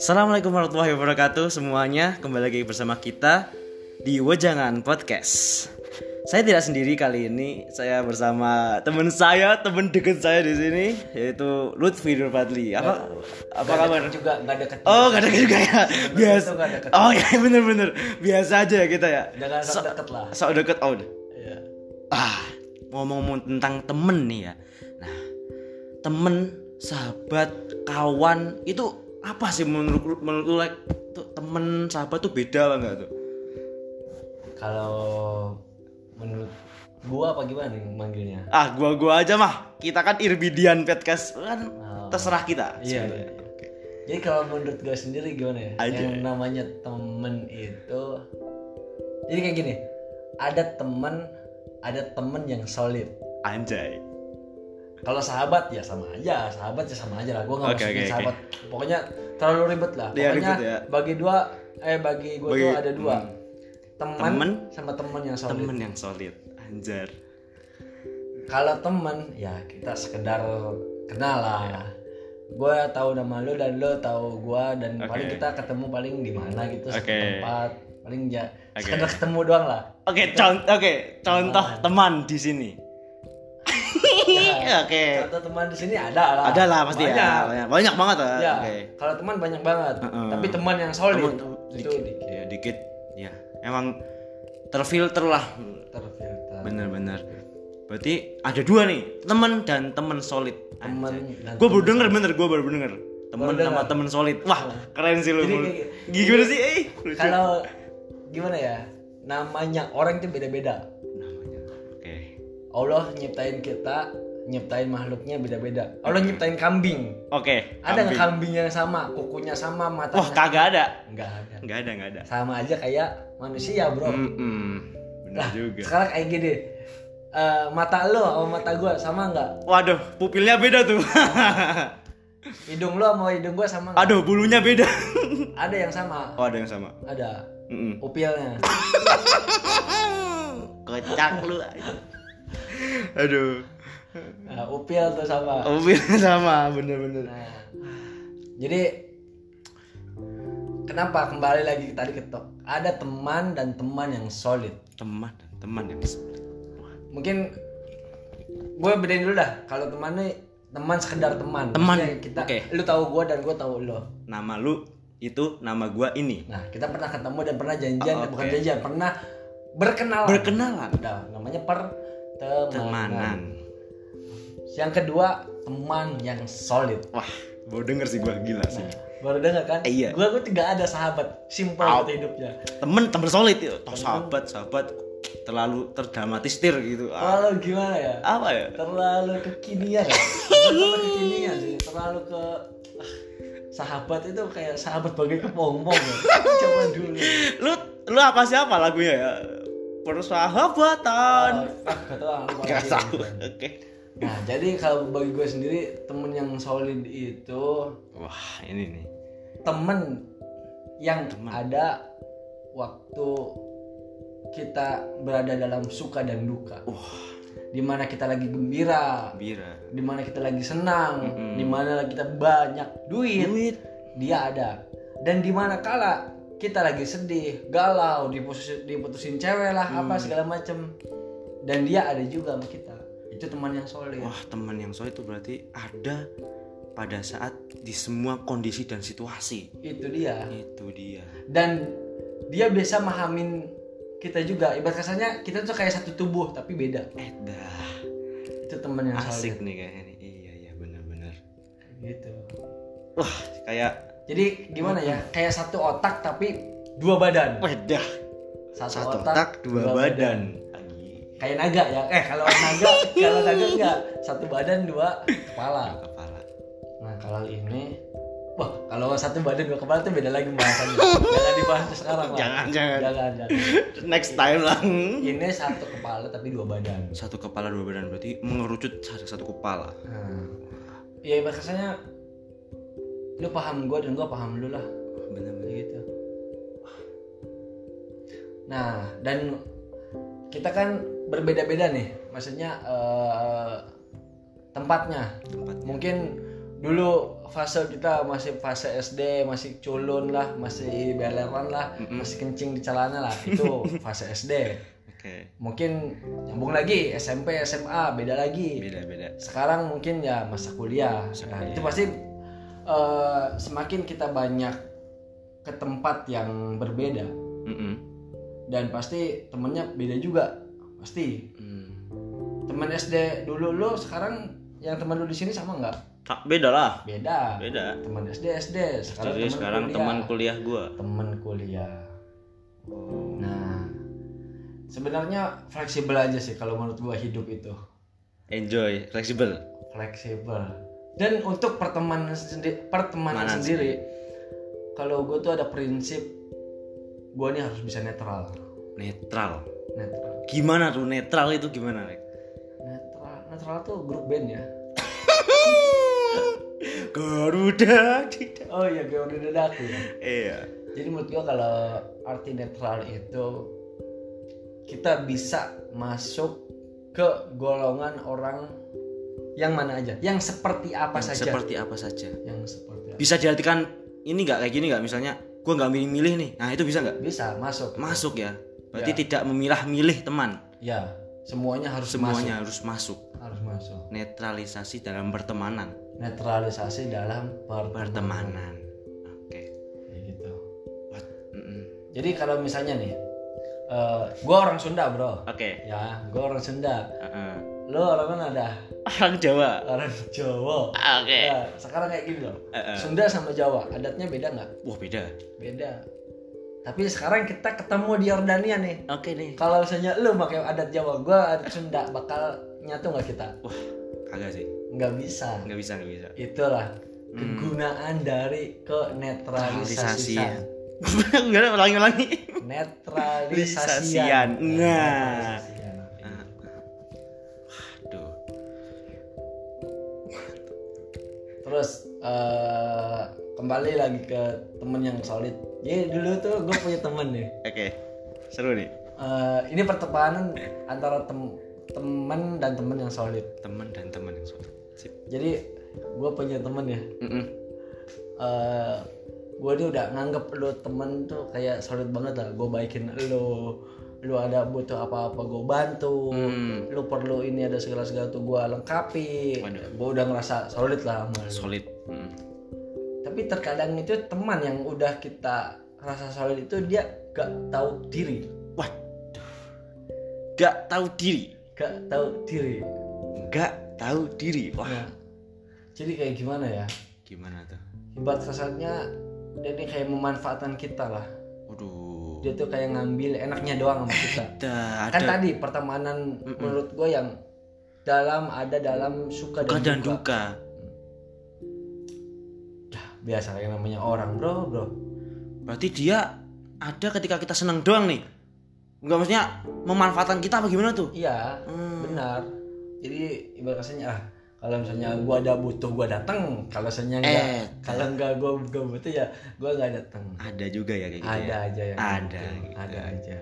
Assalamualaikum warahmatullahi wabarakatuh semuanya Kembali lagi bersama kita di Wejangan Podcast Saya tidak sendiri kali ini Saya bersama teman saya, teman dekat saya di sini Yaitu Lutfi Nurfadli Apa, apa Nggak kabar? deket juga nggak deket Oh gak ada juga ya Biasa deket. Oh ya bener-bener Biasa aja ya kita ya jangan sok deket lah Sok deket oh udah. Iya. Ah, ngomong-ngomong tentang temen nih ya. Temen, sahabat, kawan itu apa sih menurut menurut lu like tuh temen sahabat tuh beda apa enggak tuh? kalau menurut gua apa gimana nih manggilnya Ah, gua-gua aja mah. Kita kan Irbidian podcast kan Oh. terserah kita. Iya, iya. jadi kalau menurut gua sendiri gimana ya Aja. yang namanya temen itu jadi kayak gini ada temen ada temen yang solid Anjay. Kalau sahabat ya sama aja sahabat ya sama aja lah gua nggak masukin oke, oke. sahabat pokoknya terlalu ribet lah Iya, pokoknya ribet ya. bagi dua eh bagi gua Bagi- tuh ada dua hmm. teman sama temen yang solid Temen yang solid. Anjar. kalau temen ya kita sekedar kenal lah gue tahu nama lu dan lu tahu gue dan Oke. paling kita ketemu paling di mana gitu Oke. tempat paling ya Oke. sekedar ketemu doang lah Oke, contoh oke, contoh teman di sini. Oke. contoh teman di sini ada lah. Ada lah pasti banyak. ya. Banyak, banyak banget lah. ya Oke. kalau teman banyak banget. Heeh. tapi teman yang solid. Teman itu dikit, dikit ya dikit. Ya emang terfilter lah. Terfilter. Bener-bener. Berarti ada dua nih teman dan teman solid. Teman gue baru denger bener gue baru denger. Teman Baru sama teman solid. Wah keren sih lu Jadi gimana sih? Eh kalau gimana ya? Namanya orang itu beda-beda Allah nyiptain kita nyiptain makhluknya beda-beda Allah nyiptain kambing oke Ada nggak kambing. kambing yang sama, kukunya sama, matanya? wah kagak ada Nggak ada. nggak ada nggak ada Sama aja kayak manusia, bro. Mm-mm. bener Lah, juga sekarang kayak gini. Eh, mata lo sama mata gua sama nggak? waduh pupilnya beda tuh Hidung lo sama hidung gua sama nggak? aduh bulunya beda Ada yang sama. oh ada yang sama Ada. Mm-mm. Upilnya. kocak lu aduh Nah, upil tuh sama. Mobilnya sama, bener-bener. Nah, jadi kenapa kembali lagi tadi ke top? Ada teman dan teman yang solid. Teman dan teman yang solid. Mungkin gue bedain dulu dah. Kalau teman nih teman sekedar teman. Teman, Maksudnya kita oke. lu tahu gue dan gue tahu lo. Nama lu itu nama gua ini. Nah, kita pernah ketemu dan pernah janjian, Oh, bukan oke. janjian, pernah berkenalan. Berkenalan. Udah, namanya pertemanan. Temanan. Yang kedua, teman yang solid. Wah, baru denger sih gua gila sih. Baru dengar kan? Eh, iya. Gue gue tidak ada sahabat, simpel gitu hidupnya. Temen temen solid itu. Toh sahabat, sahabat terlalu terdramatisir gitu. Ah, Terlalu gimana ya? apa ya? Terlalu kekinian. ya? Terlalu kekinian sih, terlalu ke ah, sahabat itu kayak sahabat bagai kepompong ya. Zaman dulu. Lu lu apa siapa lagunya ya? Persahabatan. Ah, gak tahu, tahu. Oke. Nah, jadi kalau bagi gue sendiri temen yang solid itu Wah, ini nih. temen yang Temen. ada waktu kita berada dalam suka dan duka. Wah, Di mana kita lagi gembira, bira. di mana kita lagi senang, Mm-mm. di mana kita banyak duit, Duit. dia ada. Dan di mana kala kita lagi sedih, galau, diputusin, diputusin cewek lah, apa Hmm. segala macem, dan dia ada juga sama kita. Itu teman yang solid. Wah, teman yang solid itu berarti ada pada saat di semua kondisi dan situasi. Itu dia. Itu dia. dan dia bisa mahamin kita juga ibarat kasarnya kita tuh kayak satu tubuh tapi beda Edah. itu teman yang Asik solid nih kayaknya nih. Iya, iya benar-benar. gitu Wah, kayak jadi gimana ya kayak satu otak tapi dua badan wedah. satu, Satu otak, dua, badan. Lagi kayak naga ya eh kalau naga kalau naga enggak satu badan dua kepala kepala. nah kalau ini wah kalau satu badan dua kepala tuh beda lagi bahasannya jangan dibahas sekarang lah Jangan, jangan. jangan, jangan. Next time lah. ini satu kepala tapi dua badan Satu kepala dua badan berarti mengerucut satu, satu kepala. Nah, ya bahasanya lu paham gue dan gue paham lu lah Benar-benar. kayak gitu. Nah dan kita kan berbeda-beda nih, maksudnya eh, tempatnya Tempatnya. mungkin dulu fase kita masih fase SD masih culun lah masih beleran lah masih kencing di celana lah itu fase SD Oke. mungkin nyambung lagi SMP SMA beda lagi Beda-beda. sekarang mungkin ya masa kuliah nah, itu pasti eh, semakin kita banyak ke tempat yang berbeda Mm-mm. dan pasti temennya beda juga pasti Hmm. teman SD dulu lu sekarang yang teman lu di sini sama nggak Tak beda lah. beda Beda. teman SD SD sekarang Jadi sekarang kuliah. teman kuliah gua. teman kuliah Oh. nah sebenarnya fleksibel aja sih kalau menurut gua hidup itu Enjoy, fleksibel. fleksibel dan untuk pertemanan sendiri pertemanan sendiri kalau gue tuh ada prinsip gue nih harus bisa netral Netral. netral Gimana tuh netral itu gimana, Rek? netral netral tuh grup band ya Garuda tidak. oh iya dadaku ya Iya. jadi menurut gue kalau arti netral itu kita bisa masuk ke golongan orang yang mana aja yang seperti apa Yang saja Seperti apa saja. yang seperti apa Bisa diartikan ini nggak kayak gini nggak misalnya gua nggak milih-milih nih. Nah, itu bisa nggak? bisa masuk Masuk ya. Berarti tidak memilah-milih teman. ya semuanya harus Semuanya harus masuk. masuk harus masuk Netralisasi dalam pertemanan. netralisasi dalam pertemanan Pertemanan. Oke. Kayak gitu What? Mm-mm. jadi kalau misalnya nih eh gue orang Sunda bro Oke. ya gue orang Sunda Heeh. Lo orang mana dah Orang Jawa. orang Jawa Oke. ya sekarang kayak gini loh Heeh. Sunda sama Jawa adatnya beda nggak Wah, beda. beda tapi sekarang kita ketemu di Yordania nih Oke nih. kalau misalnya lu pakai adat Jawa gue adat Sunda bakal nyatu nggak kita Wah, kagak sih. nggak bisa Nggak bisa, nggak bisa. itulah kegunaan dari kenetralisasi Enggak ada ulangi-ulangi. netralisasian Nah. Terus eh, kembali lagi ke temen yang solid jadi dulu tuh gue punya temen nih Oke. Seru nih. Eh, ini pertemanan antara tem temen dan temen yang solid Teman dan teman yang suatu. Sip. jadi gue punya temen ya Mm-mm. eh gue dia udah nganggep lu temen tuh kayak solid banget lah gue baikin lu lu ada butuh apa-apa gue bantu Hmm. lu perlu ini ada segala segala tuh gue lengkapi gue udah ngerasa solid lah sama Solid. Mm. tapi terkadang itu teman yang udah kita rasa solid itu dia gak tahu diri Waduh. Gak tahu diri. gak tahu diri Gak tahu diri. Wah. Nah, jadi kayak gimana ya Gimana tuh? ibarat kasarnya dia kayak memanfaatkan kita lah Waduh. Dia tuh kayak ngambil enaknya doang sama kita Ada kan ada tadi pertemanan menurut gue yang dalam ada dalam suka dan, dan duka. duka. Dah, biasa kayak namanya orang bro bro Berarti dia ada ketika kita senang doang nih. Enggak maksudnya memanfaatkan kita apa gimana tuh? iya Hmm. benar jadi ibarat kasarnya ah kalau misalnya gua ada butuh gua datang kalau misalnya enggak Eh, kalau enggak gua, gua butuh ya gua enggak datang Ada juga ya kayak gitu ada ya. aja yang Ada gitu. gitu. ada aja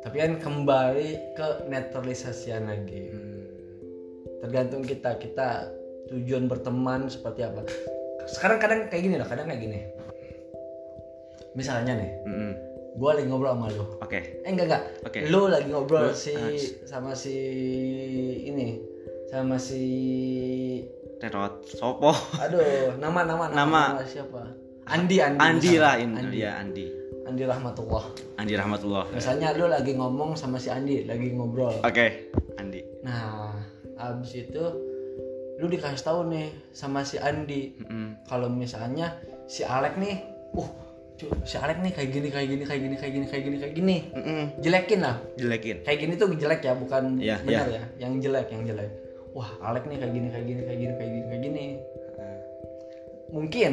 tapi kan kembali ke netralisasian lagi Hmm. tergantung kita kita tujuan berteman seperti apa sekarang kadang kayak gini loh kadang kayak gini misalnya nih Mm-mm. gua lagi ngobrol sama lu Oke. eh enggak enggak Oke. lu lagi ngobrol si sama si ini sama si Terot Sopo. aduh nama nama Nama. siapa Andi Andi Andi lah ini Andi ya Andi. Andi rahmatullah Andi rahmatullah. misalnya lu lagi ngomong sama si Andi lagi ngobrol Oke. Andi. nah abis itu lu dikasih tahu nih sama si Andi Mm-mm. kalau misalnya si Alek nih uh si Alek nih kayak gini kayak gini kayak gini kayak gini kayak gini kayak gini Mm-mm. jelekin lah Jelekin. kayak gini tuh jelek ya bukan Iya, benar ya yang jelek yang jelek wah Alek nih kayak gini kayak gini kayak gini kayak gini kayak gini mungkin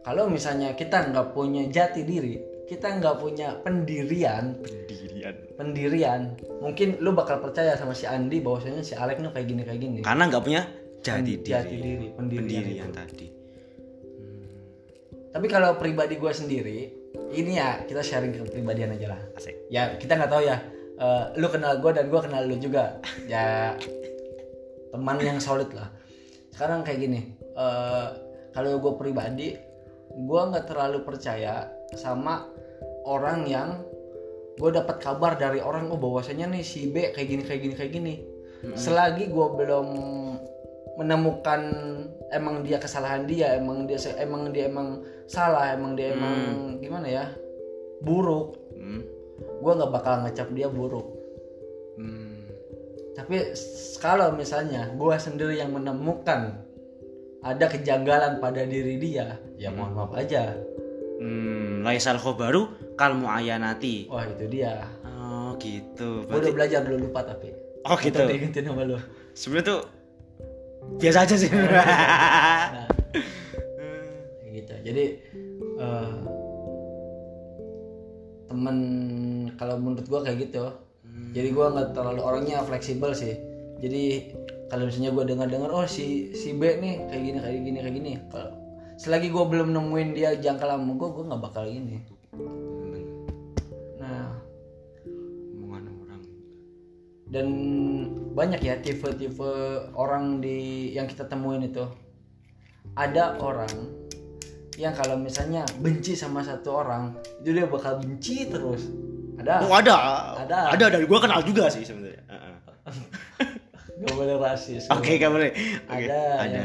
kalau misalnya kita nggak punya jati diri kita nggak punya pendirian Pendirian. pendirian mungkin lu bakal percaya sama si Andi bahwasanya si Alek nih kayak gini kayak gini Karena nggak punya jati diri. jati diri pendirian, Pendirian tadi. tapi kalau pribadi gue sendiri ini ya kita sharing kepribadian aja lah Asik. ya kita nggak tahu ya eh, lu kenal gue dan gue kenal lu juga ya teman yang solid lah. Sekarang kayak gini eh, kalau gue pribadi gue nggak terlalu percaya sama orang yang gue dapat kabar dari orang oh bahwasanya nih si B kayak gini kayak gini kayak gini. Selagi gue belum menemukan emang dia kesalahan dia emang dia emang dia emang salah emang dia emang gimana ya buruk Hmm. gue nggak bakal ngecap dia buruk. Hmm. Tapi kalau misalnya gue sendiri yang menemukan ada kejanggalan pada diri dia ya mohon maaf aja Hmm, laisal khobaru kal muayanati. wah itu dia Oh, gitu. gue udah Berarti belajar dulu lupa tapi Oh, gitu. Untuk diingetin sama lu sebenarnya tuh biasa aja sih. nah kayak gitu jadi eh, temen kalau menurut gua kayak gitu jadi gua nggak terlalu orangnya fleksibel sih. Jadi kalau misalnya gua dengar dengar oh si si B nih kayak gini kayak gini kayak gini. Kalau selagi gua belum nemuin dia jangka lama gua gua nggak bakal ini. Nah. Omongan orang. dan banyak ya tipe-tipe orang di yang kita temuin itu. Ada orang yang kalau misalnya benci sama satu orang itu dia bakal benci terus ada Oh, ada. Ada. Ada dari gua kenal juga sih sebenarnya. Heeh. nggak boleh rasis Oke, nggak boleh. Oke. Ada, Ada.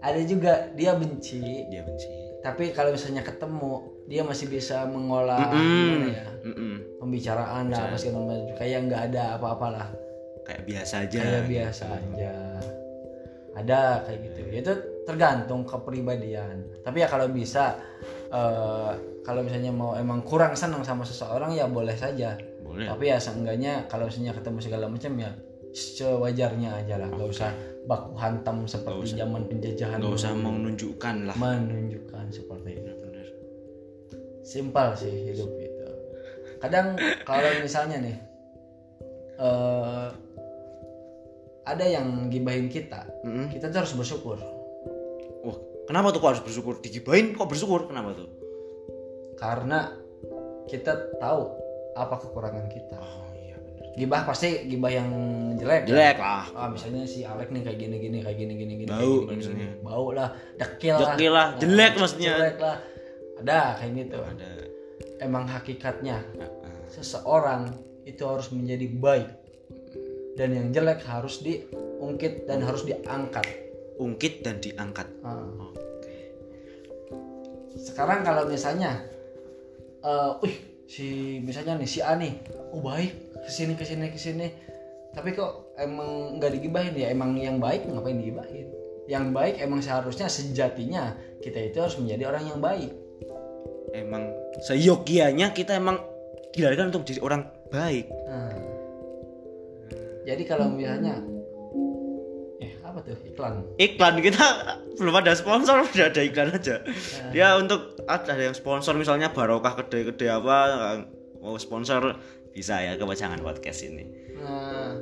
ada juga dia benci Dia benci. tapi kalau misalnya ketemu dia masih bisa mengolah Mm-mm. gimana ya Mm-mm. pembicaraan lah apa segala macam kayak nggak ada apa-apa lah Kayak biasa aja. kayak biasa aja ada kayak gitu itu tergantung kepribadian tapi ya kalau bisa eh, kalau misalnya mau emang kurang senang sama seseorang ya boleh saja Boleh. tapi ya seenggaknya kalau misalnya ketemu segala macam ya sewajarnya aja lah nggak usah baku hantam seperti zaman penjajahan Nggak usah menunjukkan lah. menunjukkan seperti itu Bener. simpel sih hidup itu kadang kalau misalnya nih eh ada yang gibahin kita Mm-mm. kita tuh harus bersyukur kenapa tuh kok harus bersyukur? Digibain kok bersyukur? Kenapa tuh? karena kita tahu apa kekurangan kita Oh iya bener. gibah pasti gibah yang jelek Jelek lah. ah misalnya si Alek nih kayak gini gini kayak gini gini gini Bau, gini, misalnya. gini. bau lah dekil lah Dekil lah, jelek maksudnya. jelek lah ada kayak gitu Ada. emang hakikatnya Heeh. seseorang itu harus menjadi baik dan yang jelek harus diungkit dan harus diangkat Ungkit dan diangkat. Ah. Sekarang kalau misalnya eh wih si misalnya nih si A nih oh baik ke sini ke sini ke sini. Tapi kok emang nggak digibahin ya? Emang yang baik ngapain digibahin? Yang baik emang seharusnya sejatinya kita itu harus menjadi orang yang baik. Emang seyogianya kita emang dilahirkan untuk jadi orang baik. Nah, jadi kalau misalnya apa tuh iklan Iklan kita belum ada sponsor, udah ada iklan aja. Ya untuk ada yang sponsor misalnya barokah kedai-kedai apa mau sponsor bisa ya ke Wajangan podcast ini. nah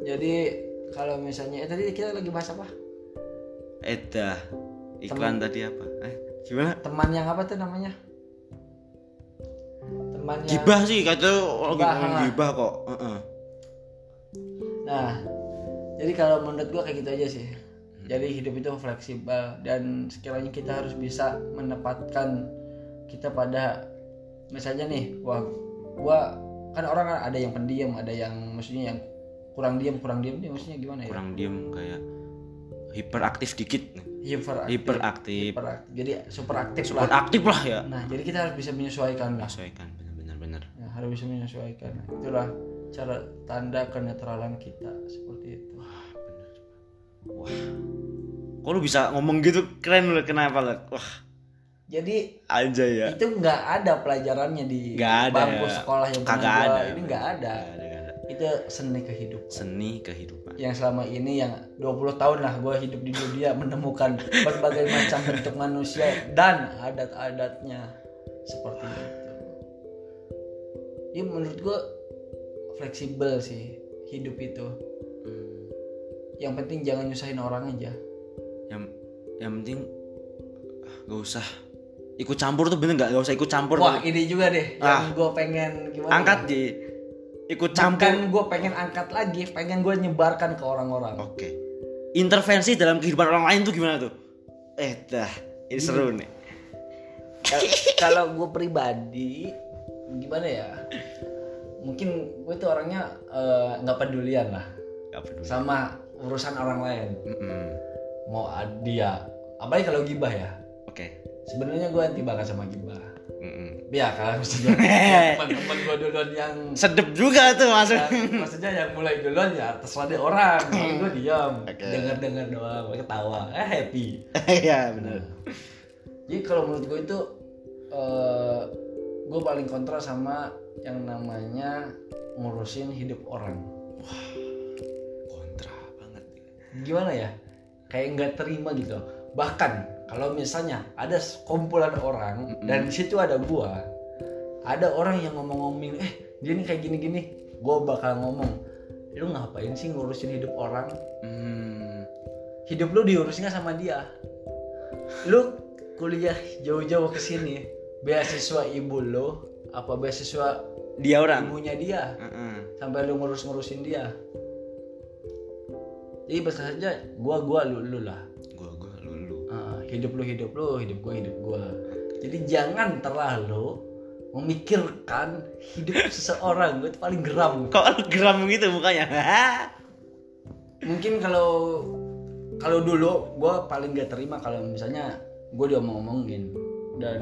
jadi kalau misalnya eh tadi kita lagi bahas apa Edah. Iklan tadi apa? Eh, gimana? teman yang apa tuh namanya teman yang Gibah sih kata lagi Gibah, gibah kok. Heeh. Nah, jadi kalau menurut gua kayak gitu aja sih. Jadi hidup itu fleksibel dan sekiranya kita harus bisa menempatkan kita pada misalnya nih, gua gua kan orang ada yang pendiam, ada yang maksudnya yang kurang diam, kurang diam nih maksudnya gimana ya? Kurang diem kayak hiperaktif dikit. Hiperaktif. Hiperaktif. hiperaktif. Jadi super aktif Super lah. aktif lah ya. Nah, jadi kita harus bisa menyesuaikan lah. Menyesuaikan benar-benar benar. Ya, harus bisa menyesuaikan. Itulah cara tanda kenetralan kita seperti itu. Wah. Kok lu bisa ngomong gitu keren lu kenapa lu? Wah, Jadi aja ya. itu nggak ada pelajarannya di Nggak ada bangku sekolah yang Kagak ada. ini nggak ada ada. itu seni kehidupan Seni kehidupan. yang selama ini yang 20 tahun lah gue hidup di dunia menemukan berbagai macam bentuk manusia dan adat-adatnya seperti itu ya menurut gue fleksibel sih hidup itu. Hmm. yang penting jangan nyusahin orang aja. Yang yang penting ah, nggak usah. Ikut campur tuh bener nggak? Nggak usah ikut campur wah ini juga deh Ah. yang gue pengen gimana angkat di ikut campur. Bukan gue pengen angkat lagi, pengen gue nyebarkan ke orang-orang. oke. Intervensi dalam kehidupan orang lain tuh gimana tuh? Eh dah ini seru nih. Kal- kalau gue pribadi gimana ya mungkin gue tuh orangnya eh, nggak pedulian lah. Gak peduli. Sama urusan orang lain. Mm-mm. mau dia apalagi kalau gibah ya. Oke. Sebenarnya gue anti banget sama gibah. Mm-mm. ya kalau misalnya teman-teman gue duluan yang sedep juga tuh masuk yang- maksudnya yang mulai duluan ya terserah deh orang. Gue diam Oke. dengar dengar doang ketawa. Eh happy. Ya benar jadi kalau menurut gue itu eh gue paling kontra sama yang namanya ngurusin hidup orang. Kontra banget. Gimana ya? Kayak nggak terima gitu. Bahkan kalau misalnya ada kumpulan orang dan di situ ada gua ada orang yang ngomong-ngomongin eh dia nih kayak gini-gini. Gua bakal ngomong lu ngapain sih ngurusin hidup orang? Hmm. hidup lu diurusinnya sama dia? Lu kuliah jauh-jauh ke sini beasiswa ibu lu apa beasiswa dia orang? ibunya dia? Mm-mm. sampai lu ngurus-ngurusin dia? Jadi bisa saja gua gua lu lu lah. Gua gua lulu Ah, hidup lu hidup lu hidup gua hidup gua. Jadi jangan terlalu memikirkan hidup seseorang gue itu paling geram. Kok lu geram gitu mukanya? Mungkin kalau kalau dulu gue paling gak terima kalau misalnya gue diomong-omongin. Dan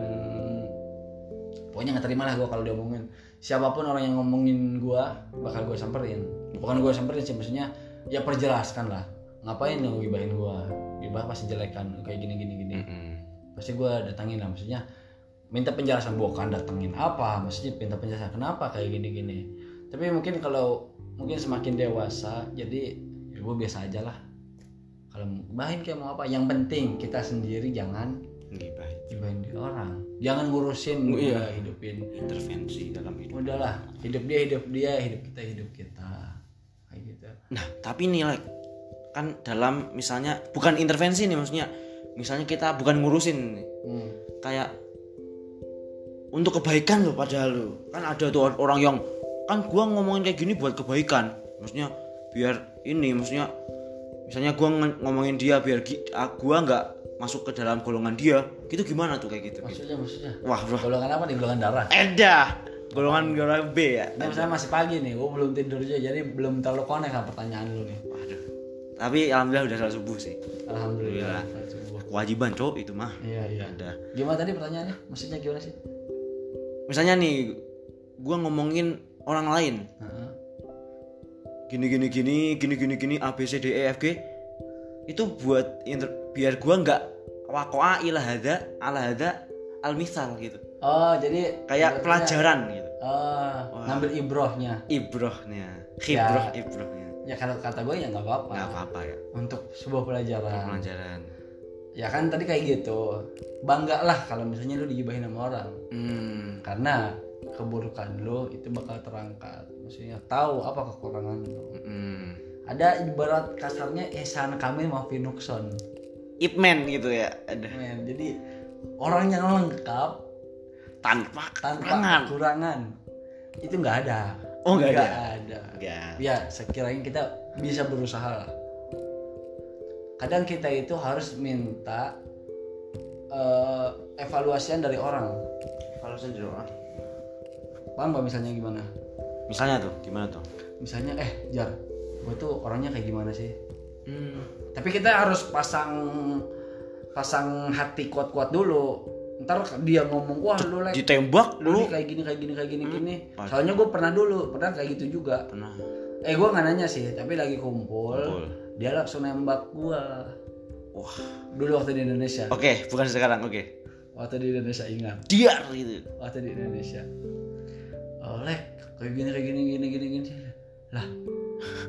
pokoknya gak terima lah gue kalau diomongin. Siapa pun orang yang ngomongin gue bakal gue samperin. Bukan gue samperin sih maksudnya ya perjelaskan lah. Ngapain lu gibahin gue gibah pasti jelekan kayak gini gini gini. Mm-mm. pasti gue datangin lah maksudnya minta penjelasan bukan datengin apa maksudnya minta penjelasan kenapa kayak gini gini. Tapi mungkin kalau mungkin semakin dewasa jadi ya gue biasa aja lah. Kalau gibahin kayak mau apa yang penting kita sendiri jangan Gibahin. gibahin di orang jangan ngurusin Oh, iya. hidupin intervensi dalam hidup. Udahlah hidup dia hidup dia hidup kita hidup kita. Kayak gitu. Nah tapi nih like kan dalam misalnya bukan intervensi nih maksudnya. Misalnya kita bukan ngurusin hmm. kayak untuk kebaikan loh padahal lo kan ada tuh orang yang kan gua ngomongin kayak gini buat kebaikan. Maksudnya biar ini maksudnya misalnya gua ngomongin dia biar ah, gua nggak masuk ke dalam golongan dia gitu gimana tuh kayak gitu, gitu. maksudnya maksudnya wah bro golongan apa nih golongan darah edah golongan golongan B ya Ini misalnya masih pagi nih, gue belum tidur juga, jadi belum terlalu connect sama pertanyaan lu nih. waduh tapi alhamdulillah udah salat subuh sih Alhamdulillah. Subuh. kewajiban cowok itu mah Iya iya. ada Gimana tadi pertanyaannya? Maksudnya gimana sih? misalnya nih gua ngomongin orang lain Heeh. gini gini gini gini gini gini A B C D E F G itu buat inter- biar gua nggak wakoa ilah hada ala hada al misal gitu Oh jadi kayak pelajaran gitu Oh, ngambil ibrohnya. ibrohnya khibroh Ya. ibrohnya Ya kalau kata gue ya nggak apa-apa. nggak apa-apa ya Untuk sebuah pelajaran. pelajaran Ya kan tadi kayak gitu. Bangga lah kalau misalnya lu digibahin sama orang. hmm Karena keburukan lu itu bakal terangkat. Maksudnya tahu apa kekurangan lu. hmm. Ada ibarat kasarnya Ihsan Kamil Mafi Nukson. Ipman gitu ya ada Men, jadi orang yang lengkap tanpa tanpa kekurangan kekurangan itu nggak ada. Oh, nggak ada. ada. enggak Ya sekiranya kita bisa berusaha lah. Kadang kita itu harus minta eh, evaluasian dari orang. kalau saya jadi orang Paham misalnya gimana? misalnya tuh gimana tuh Misalnya eh Jar, gue tuh orangnya kayak gimana sih? hmm. Tapi kita harus pasang pasang hati kuat-kuat dulu. Ntar dia ngomong wah lu like ditembak lu lu. kayak gini kayak gini kayak gini gini. Pas- soalnya gue pernah dulu pernah kayak gitu juga. Pernah. Eh gue nggak nanya sih tapi lagi kumpul, Kumpul. dia langsung nembak gue wah. Dulu waktu di Indonesia. Oke bukan sekarang oke. Waktu di Indonesia ingat. Dia gitu. Waktu di Indonesia. Oh lek kayak gini kayak gini gini gini gini. Lah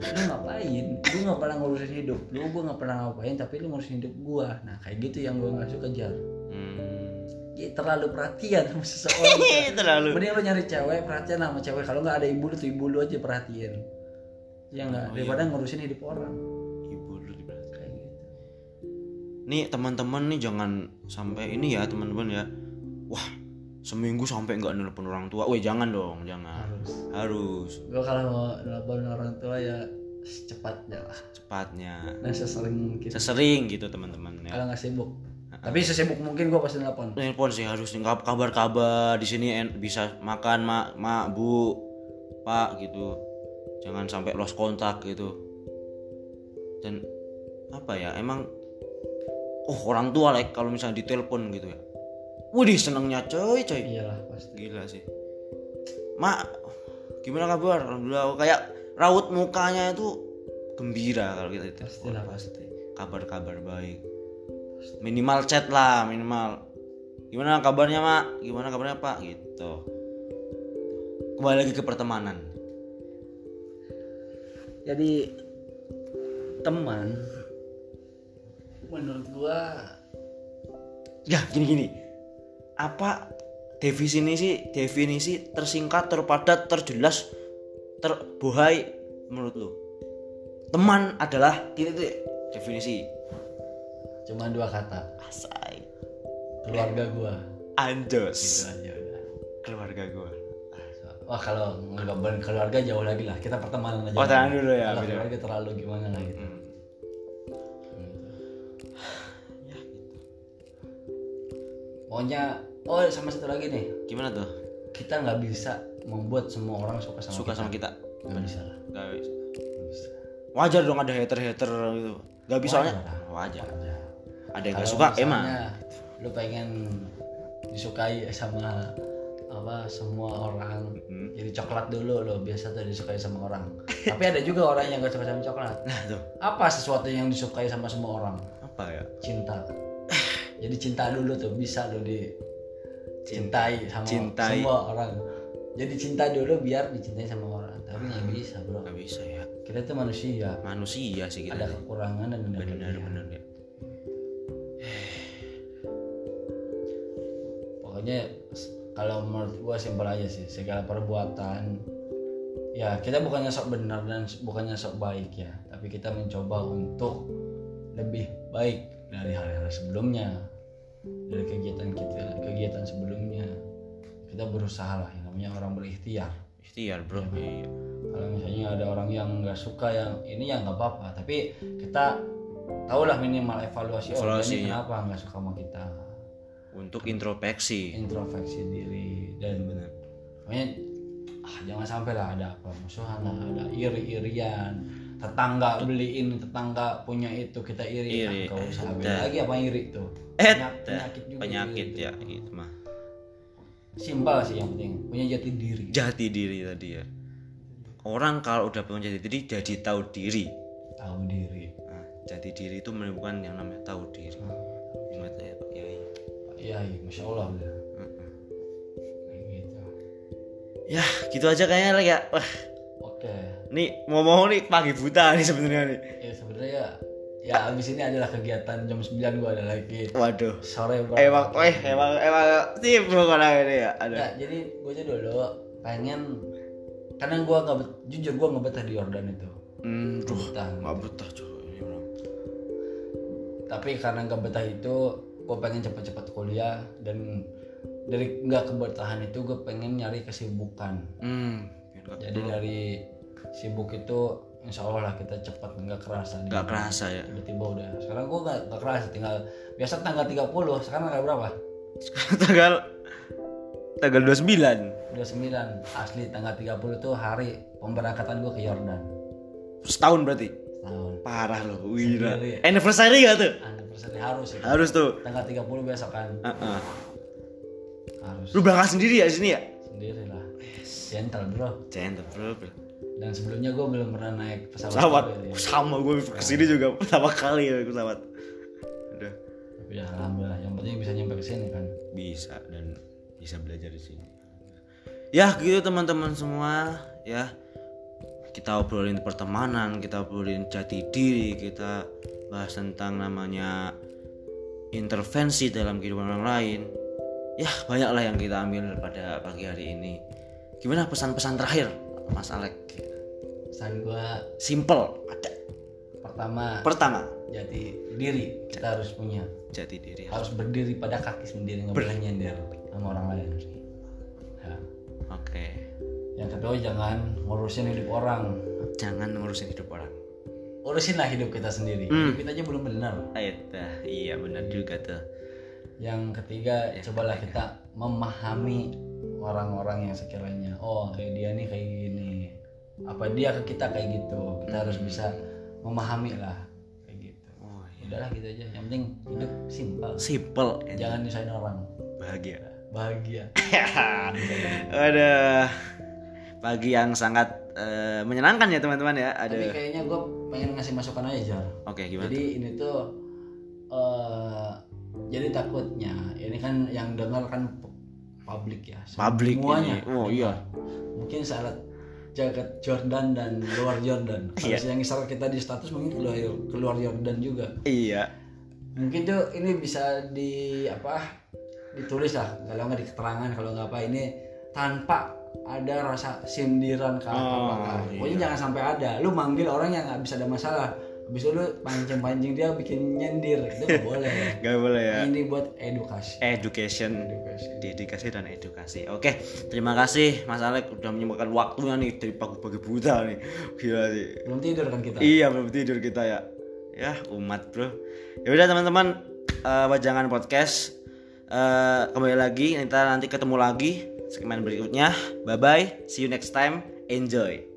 lu ngapain lu nggak pernah ngurusin hidup lu gue nggak pernah ngapain tapi lu ngurusin hidup gue nah kayak gitu yang gue nggak suka jar hmm. Ya, terlalu perhatian sama seseorang terlalu Mending lu nyari cewek, perhatian sama cewek. Kalau nggak ada ibu lu tuh ibu lu aja perhatiin. Ya nggak, daripada ngurusin hidup orang. ibu lu Kayak gitu. nih teman-teman nih jangan sampai ini ya teman-teman ya wah seminggu sampai nggak nelpon orang tua. Weh jangan dong jangan. Harus. harus. Gue kalau mau nelpon orang tua ya secepatnya lah. Cepatnya dan sesering mungkin. Sesering gitu teman-teman ya. Kalau nggak sibuk. Tapi sesibuk mungkin gue pasti nelpon. Telepon sih harus nggak kabar-kabar di sini en- bisa makan mak mak bu pak gitu. Jangan sampai lost kontak gitu. Dan apa ya emang oh orang tua like kalau misalnya ditelepon gitu ya Widih senengnya coy coy. Iyalah pasti. Gila sih. Mak gimana kabar? Alhamdulillah kayak raut mukanya itu gembira kalau kita itu. Pastilah pasti. kabar-kabar baik. Minimal chat lah minimal. Gimana kabarnya mak? Gimana kabarnya pak? Gitu. Kembali lagi ke pertemanan. Jadi teman. Menurut gua ya gini gini apa definisi definisi tersingkat terpadat terjelas terbohai menurut lu? Teman adalah gitu tuh definisi. Cuma dua kata. Asai. Keluarga gua. Anjos. Itu aja udah. Keluarga gua. Wah kalau nggak keluarga jauh lagi lah. Kita pertemanan aja. Oh, dulu ya, kalau keluarga terlalu gimana lah gitu pokoknya oh sama satu lagi nih gimana tuh? Kita nggak bisa membuat semua orang suka sama suka kita. sama kita? Nggak bisa lah. Gak bisa. nggak bisa. Wajar dong ada hater hater gitu. Gak bisa soalnya? wajar. Aja. ada yang gak Kalau suka emang. lu pengen disukai sama apa semua orang Hmm. jadi coklat dulu lo biasa tuh disukai sama orang. Tapi ada juga orang yang gak suka sama coklat. Nah tuh. Apa sesuatu yang disukai sama semua orang? Apa ya? Cinta jadi cinta dulu tuh bisa lo dicintai sama Cintai. semua orang. Jadi cinta dulu biar dicintai sama orang tapi nggak bisa bro. Gak bisa ya. Kita tuh manusia. Manusia sih kita ada kekurangan dan ada benar benar ya. Pokoknya kalau menurut gua simpel aja sih segala perbuatan. Ya kita bukannya sok benar dan bukannya sok baik ya tapi kita mencoba untuk lebih baik dari hari-hari sebelumnya dari kegiatan kita kegiatan sebelumnya. Kita berusaha lah yang namanya orang berikhtiar. Ikhtiar bro. Iya kalau misalnya ada orang yang nggak suka yang ini ya nggak apa-apa. Tapi kita tahulah minimal evaluasi oh dia Evaluasinya. ini kenapa nggak suka sama kita. Untuk introspeksi. Introspeksi diri. Dan benar. pokoknya ah, jangan sampai lah ada permusuhan lah ada iri-irian tetangga beliin tetangga punya itu kita iri, Iri, Ah, kau usah dah. lagi apa iri tuh? Eh Penyak- penyakit juga penyakit iri ya itu. gitu mah. Simpel sih yang penting punya jati diri. Jati diri tadi ya. Orang kalau udah punya jati diri jadi tahu diri. Tahu diri. Nah, jati diri itu bukan yang namanya tahu diri. Ingat ya pak kiai? Pak Yai masya Allah udah kayak gitu. Ya gitu aja kayaknya lah ya. Wah oke. Nih mau mau nih pagi buta nih sebenarnya nih. Ya sebenarnya ya abis ini adalah kegiatan jam 9 gua ada lagi. Waduh. Sore bro emang eh emang emang sip pokoknya ini ya ada Nggak, jadi gue aja dulu pengen karena gue nggak jujur gue nggak betah di Yordan itu. Hmm duh betah nggak betah ini orang tapi karena nggak betah itu gue pengen cepat-cepat kuliah dan dari nggak kebetahan itu gue pengen nyari kesibukan. Hmm jadi dari sibuk itu insya Allah lah kita cepat nggak kerasa nggak kerasa ya. Tiba-tiba udah. Sekarang gue nggak nggak kerasa tinggal biasa tanggal 30 sekarang tanggal berapa? Tanggal tanggal 29 29 asli tanggal 30 tuh hari pemberangkatan gue ke Yordan. Setahun berarti? Tahun parah loh wira Sendiri. anniversary gak tuh? Anniversary harus itu. Harus tuh. Tanggal 30 besok kan. Heeh. harus. Lu berangkat sendiri ya di sini ya? Sendiri lah gentle bro. Gentle bro, bro. dan sebelumnya gue belum pernah naik pesawat, pesawat. ya. sama gue ke sini juga pertama kali ya pesawat. Udah. Tapi ya alhamdulillah. Yang penting bisa nyampe ke sini kan? Bisa dan bisa belajar di sini. Ya gitu teman-teman semua. Ya kita obrolin pertemanan kita obrolin jati diri kita bahas tentang namanya intervensi dalam kehidupan orang lain. Ya banyaklah yang kita ambil pada pagi hari ini gimana pesan-pesan terakhir Mas Alek? Pesan gue simple. Ada. Pertama pertama. jati diri kita harus punya. Jati diri harus. Berdiri pada kaki sendiri nggak boleh nyender sama orang lain. Ya. oke. Yang kedua jangan ngurusin hidup orang. Jangan ngurusin hidup orang. Urusin lah hidup kita sendiri. Hmm. hidup kita aja belum benar. Aita, iya benar juga tuh. Yang ketiga cobalah kita memahami orang-orang yang sekiranya oh kayak dia nih kayak gini. Apa dia ke kita kayak gitu. Kita harus bisa memahami lah kayak gitu. Oh iya. udahlah gitu aja. Yang penting hidup simpel. Simple. Jangan nyusahin orang. Bahagia. Bahagia. Ada pagi yang sangat eh, menyenangkan ya teman-teman ya. Ada tapi kayaknya gue pengen ngasih masukan aja jar. Oke gimana jadi ini tuh eh jadi takutnya ini kan yang dengar kan publik ya. Publik semuanya. ini. Oh, iya. mungkin syarat jaket Jordan dan luar Jordan. Kalau Iya. yang syarat kita di status mungkin keluar keluar Jordan juga. Iya. Mungkin tuh ini bisa di apa ditulis lah. Kalau nggak di keterangan kalau nggak apa ini tanpa ada rasa sindiran ke Oh, apa. Pokoknya iya. jangan sampai ada. Lu manggil orang yang nggak bisa ada masalah habis itu lu pancing-pancing dia bikin nyendir itu nggak boleh gak boleh ya ini buat edukasi education edukasi dedikasi dan edukasi oke terima kasih Mas Alek udah menyempatkan waktunya nih dari pagi-pagi buta nih gila sih belum tidur kan kita Iya belum tidur kita ya. Ya umat bro. Ya udah teman-teman eh, wajangan podcast Eh, kembali lagi kita nanti ketemu lagi segmen berikutnya. Bye bye. See you next time. Enjoy.